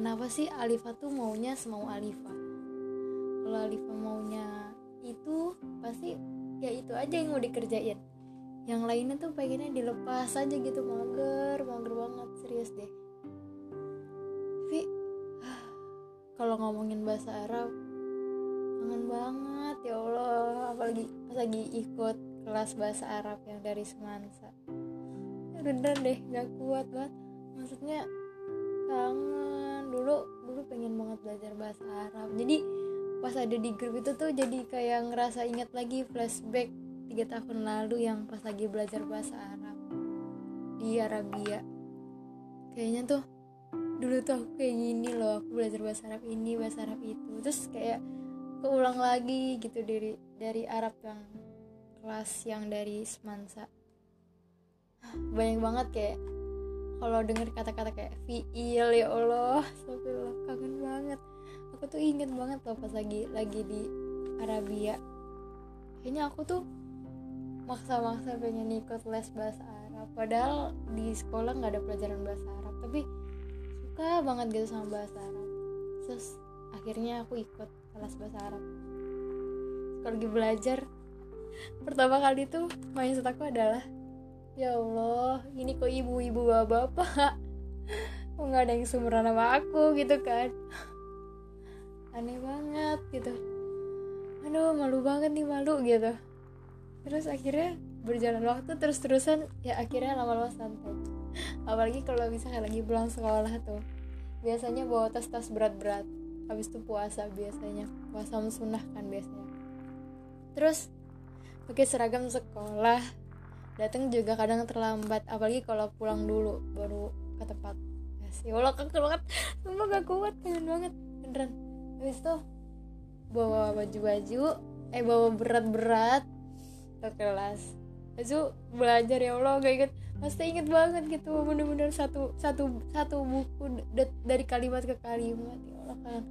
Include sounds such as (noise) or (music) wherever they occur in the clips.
kenapa sih Alifa tuh maunya semau Alifa? Kalau Alifa maunya itu pasti ya itu aja yang mau dikerjain. Yang lainnya tuh pengennya dilepas aja gitu mager mager banget serius deh. Tapi (sighs) kalau ngomongin bahasa Arab kangen banget ya Allah. Apalagi pas lagi ikut kelas bahasa Arab yang dari Semansa. Ya bener deh gak kuat banget. Maksudnya kangen dulu dulu pengen banget belajar bahasa Arab. Jadi pas ada di grup itu tuh jadi kayak ngerasa ingat lagi flashback tiga tahun lalu yang pas lagi belajar bahasa Arab di Arabia. Kayaknya tuh dulu tuh aku kayak gini loh aku belajar bahasa Arab ini bahasa Arab itu. Terus kayak keulang lagi gitu dari dari Arab yang kelas yang dari Semansa. Banyak banget kayak kalau denger kata-kata kayak fiil ya Allah. Astagfirullah kangen banget. Aku tuh inget banget loh pas lagi lagi di Arabia. Kayaknya aku tuh maksa-maksa pengen ikut les bahasa Arab. Padahal di sekolah nggak ada pelajaran bahasa Arab tapi suka banget gitu sama bahasa Arab. Terus akhirnya aku ikut kelas bahasa Arab. Kalau lagi belajar pertama kali tuh mindset aku adalah ya Allah ini kok ibu-ibu bapak-bapak? (laughs) Kok nggak ada yang seumuran sama aku gitu kan? (laughs) Aneh banget gitu. Aduh malu banget nih malu gitu. Terus akhirnya berjalan waktu terus terusan ya akhirnya lama-lama santai. (laughs) Apalagi kalau misalnya lagi pulang sekolah tuh biasanya bawa tas-tas berat-berat. Habis itu puasa biasanya puasa sunnah kan biasanya. Terus pakai seragam sekolah datang juga kadang terlambat apalagi kalau pulang dulu baru ke tempat. Ya Allah kangen banget sumpah gak kuat kangen banget beneran. Habis itu bawa baju-baju eh bawa berat-berat ke kelas. Itu belajar ya Allah gak inget pasti inget banget gitu bener-bener satu satu satu buku dari kalimat ke kalimat ya Allah kan.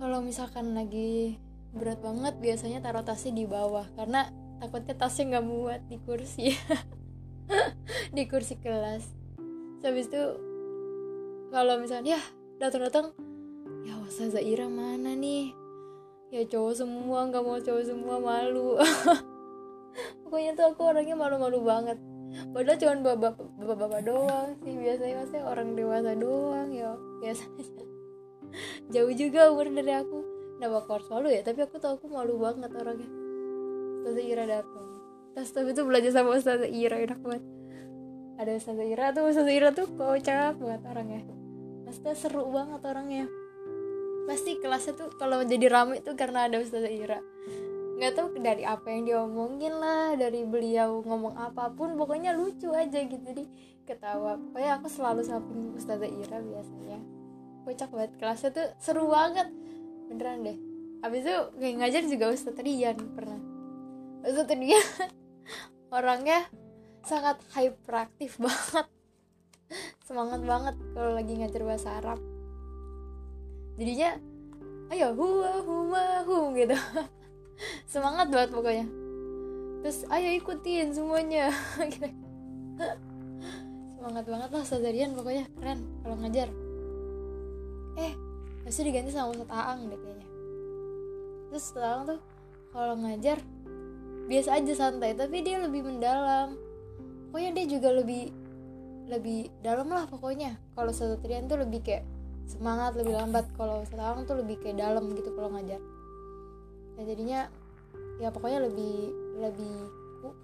Kalau misalkan lagi berat banget biasanya taruh tasnya di bawah karena takutnya tasnya nggak muat di kursi. (laughs) Di kursi kelas. Habis itu kalau misalnya ya datang-datang. Ya Ustazah Zaira mana nih? Ya cowok semua nggak mau cowok semua malu. (laughs) Pokoknya tuh aku orangnya malu-malu banget. Padahal cuma bapak-bapak doang sih. Biasanya maksudnya orang dewasa doang ya. Biasanya. (laughs) Jauh juga umur dari aku. Nah bakal malu ya? Tapi aku tau aku malu banget orangnya Ustazah Ira datang. Terus tapi tuh belajar sama Ustazah Ira enak banget. Ada Ustazah Ira tuh Ustazah Ira tuh kocak banget orangnya. Maksudnya seru banget orangnya. Pasti kelasnya tuh kalau jadi rame tuh karena ada Ustazah Ira nggak tahu dari apa yang dia omongin lah dari beliau ngomong apa pun pokoknya lucu aja gitu. Jadi ketawa. Pokoknya aku selalu samping Ustazah Ira biasanya. Kocak banget. Kelasnya tuh seru banget. Beneran deh. Abis itu kayak ngajar juga Ustadz Rian pernah Ustadz Rian orangnya sangat hyperaktif banget. Semangat banget kalau lagi ngajar bahasa Arab. Jadinya ayo huwa huwa hu gitu. Semangat banget pokoknya. Terus ayo ikutin semuanya. (laughs) Gitu. semangat banget lah Ustadz pokoknya. Keren kalau ngajar. Eh pasti diganti sama Ustadz Aang deh kayaknya. Terus Ustadz Aang tuh kalau ngajar biasa aja santai tapi dia lebih mendalam. Pokoknya dia juga lebih lebih dalam lah pokoknya. Kalau Ustadz Rian tuh lebih kayak semangat lebih lambat. Kalau Aang tuh lebih kayak dalam gitu kalau ngajar. Ya jadinya ya pokoknya lebih lebih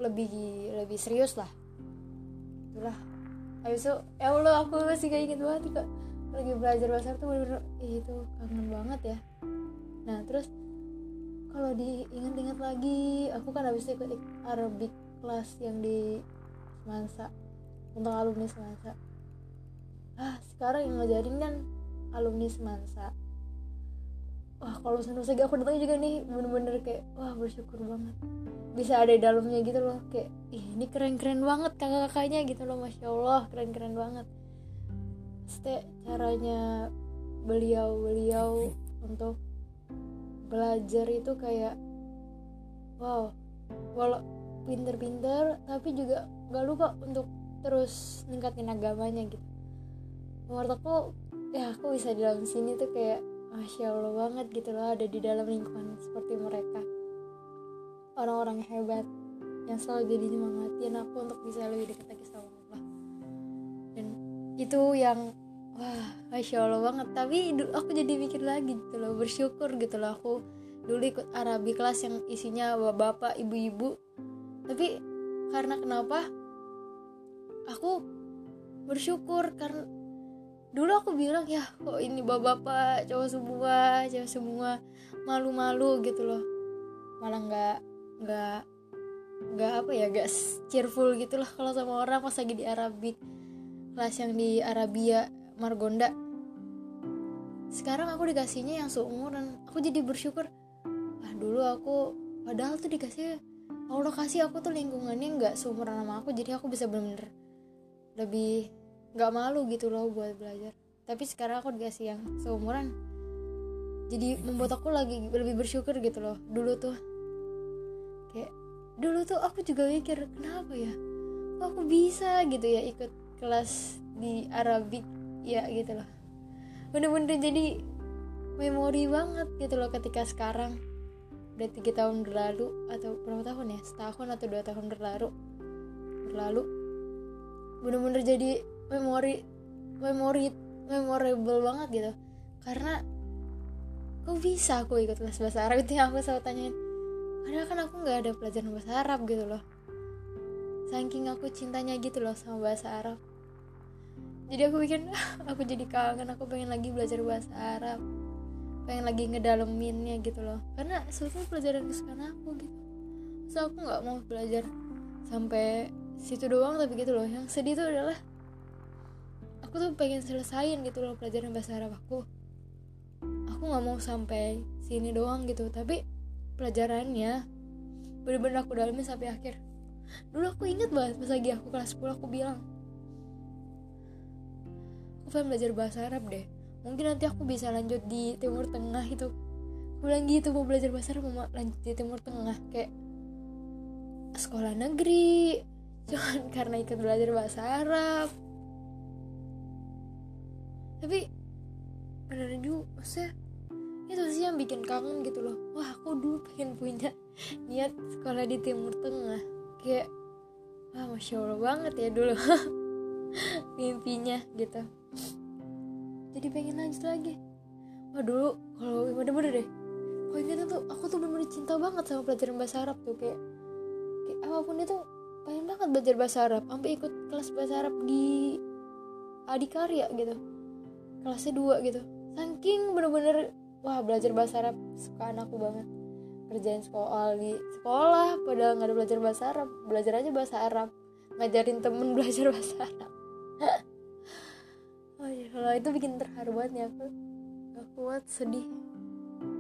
lebih lebih serius lah. Itulah. Habis itu ya Allah aku masih kayak gitu banget kok lagi belajar bahasa tuh bener-bener Ih, itu kangen banget ya. Nah terus kalau diingat-ingat lagi aku kan habis ikut Arabic kelas yang di Semansa. Untuk alumni Semansa. Ah sekarang yang ngajarin kan alumni Semansa. Wah kalau Nusa Sega aku datang juga nih bener-bener kayak wah bersyukur banget. Bisa ada di dalamnya gitu loh kayak Ih, ini keren-keren banget kakak-kakaknya gitu loh masya Allah keren-keren banget. Ste caranya beliau-beliau untuk belajar itu kayak wow walau pinter-pinter tapi juga gak lupa untuk terus ningkatin agamanya gitu. Menurut aku ya aku bisa di dalam sini tuh kayak masya allah banget gitu loh ada di dalam lingkungan seperti mereka. Orang-orang hebat yang selalu jadi nyemangatin aku untuk bisa lebih dekat lagi sama Allah. Dan itu yang wah masya allah banget. Tapi aku jadi mikir lagi gitu loh bersyukur gitu loh. Aku dulu ikut Arabi kelas yang isinya bapak-bapak ibu-ibu. Tapi karena kenapa? Aku bersyukur karena dulu aku bilang ya kok ini bapak-bapak cowok semua cowok semua malu-malu gitu loh. Malah nggak nggak nggak apa ya gak cheerful gitu lah kalau sama orang pas lagi di Arabik kelas yang di Arabia Margonda. Sekarang aku dikasihnya yang seumuran aku jadi bersyukur. Ah dulu aku padahal tuh dikasih Allah kasih aku tuh lingkungannya nggak seumuran sama aku jadi aku bisa bener-bener lebih nggak malu gitu loh buat belajar. Tapi sekarang aku dikasih yang seumuran jadi membuat aku lagi lebih bersyukur gitu loh. Dulu tuh kayak dulu tuh aku juga mikir kenapa ya? Aku bisa gitu ya ikut kelas di Arabik ya gitu loh. Bener-bener jadi memori banget gitu loh ketika sekarang. Udah tiga tahun berlalu atau berapa tahun ya? Setahun atau dua tahun berlalu. Berlalu. Bener-bener jadi memori memori memorable banget gitu. Karena kok bisa aku ikut kelas bahasa Arab itu yang aku selalu tanyain? Padahal kan aku nggak ada pelajaran bahasa Arab gitu loh. Saking aku cintanya gitu loh sama bahasa Arab jadi aku bikin (laughs) aku jadi kangen aku pengen lagi belajar bahasa Arab. Pengen lagi ngedaleminnya gitu loh. Karena sebetulnya pelajaran kesukaan aku gitu. So aku nggak mau belajar sampai situ doang tapi gitu loh. Yang sedih tuh adalah aku tuh pengen selesain gitu loh pelajaran bahasa Arab aku. Aku nggak mau sampai sini doang gitu. Tapi pelajarannya bener-bener aku dalamin sampai akhir. Dulu aku inget banget pas lagi aku kelas 10 aku bilang aku pengen belajar bahasa Arab deh. Mungkin nanti aku bisa lanjut di Timur Tengah itu aku bilang gitu mau belajar bahasa Arab mau lanjut di Timur Tengah. Kayak sekolah negeri (laughs) cuman karena ikut belajar bahasa Arab. Tapi bener juga maksudnya itu sih yang bikin kangen gitu loh. Wah aku dulu pengen punya (laughs) niat sekolah di timur tengah. Kayak wah masya allah banget ya dulu (laughs) mimpinya gitu. Jadi pengen lanjut lagi. Wah dulu kalau bener-bener deh. Kalau ingat tuh aku tuh bener-bener cinta banget sama pelajaran bahasa Arab tuh kayak kayak apa pun itu pengen banget belajar bahasa Arab. Sampai ikut kelas bahasa Arab di Adikarya gitu. Kelasnya dua gitu. Saking bener-bener wah belajar bahasa Arab suka anakku banget. Kerjain sekolah di sekolah padahal nggak ada belajar bahasa Arab. Belajar aja bahasa Arab. Ngajarin temen (laughs) belajar bahasa Arab oh iya kalau itu bikin terharu banget ya aku. Gak kuat sedih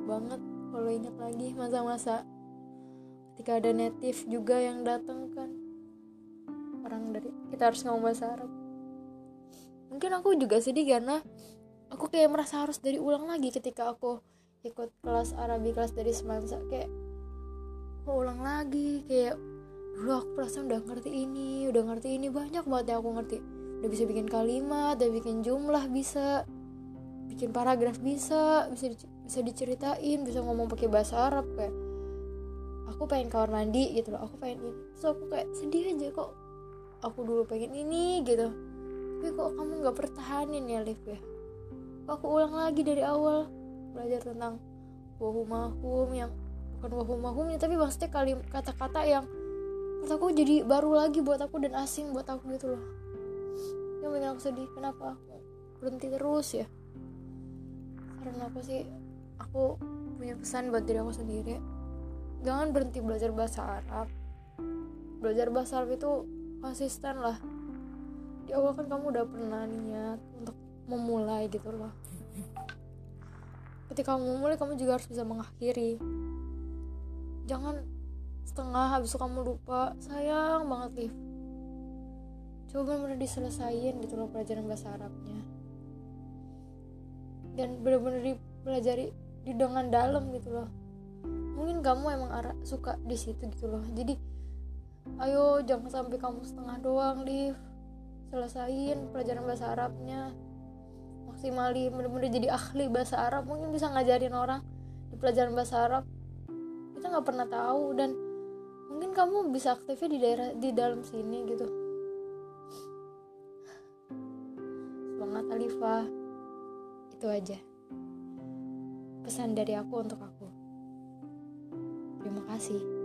banget kalau ingat lagi masa-masa ketika ada native juga yang datang kan. Orang dari kita harus ngomong bahasa Arab. Mungkin aku juga sedih karena aku kayak merasa harus dari ulang lagi ketika aku ikut kelas Arabi kelas dari Semansa. Kayak aku ulang lagi kayak dulu aku perasaan udah ngerti ini udah ngerti ini. Banyak banget yang aku ngerti udah bisa bikin kalimat udah bikin jumlah bisa. Bikin paragraf bisa bisa bisa diceritain bisa ngomong pakai bahasa Arab kayak aku pengen kamar mandi gitu loh. Aku pengen ini. So aku kayak sedih aja kok aku dulu pengen ini gitu. Tapi kok kamu nggak pertahanin ya Liv ya? Aku ulang lagi dari awal? Belajar tentang wahumahum yang bukan wahumahumnya tapi maksudnya kali kata-kata yang menurut aku jadi baru lagi buat aku dan asing buat aku gitu loh yang bikin aku sedih. Kenapa aku berhenti terus ya? Karena aku sih? Aku punya pesan buat diri aku sendiri. Jangan berhenti belajar bahasa Arab. Belajar bahasa Arab itu konsisten lah. Di awal kan kamu udah pernah niat untuk memulai gitu loh. Ketika kamu memulai kamu juga harus bisa mengakhiri. Jangan setengah habis itu kamu lupa. Sayang banget Liv Gue belum pernah diselesain gitu loh pelajaran bahasa Arabnya. Dan bener-bener dipelajari di dengan dalam gitu loh. Mungkin kamu emang suka di situ gitu loh. Jadi ayo jangan sampai kamu setengah doang Liv. Selesain pelajaran bahasa Arabnya. Maksimali bener-bener jadi ahli bahasa Arab. Mungkin bisa ngajarin orang di pelajaran bahasa Arab. Kita nggak pernah tahu dan mungkin kamu bisa aktifnya di daerah di dalam sini gitu. semangat Alifa itu aja. Pesan dari aku untuk aku. Terima kasih.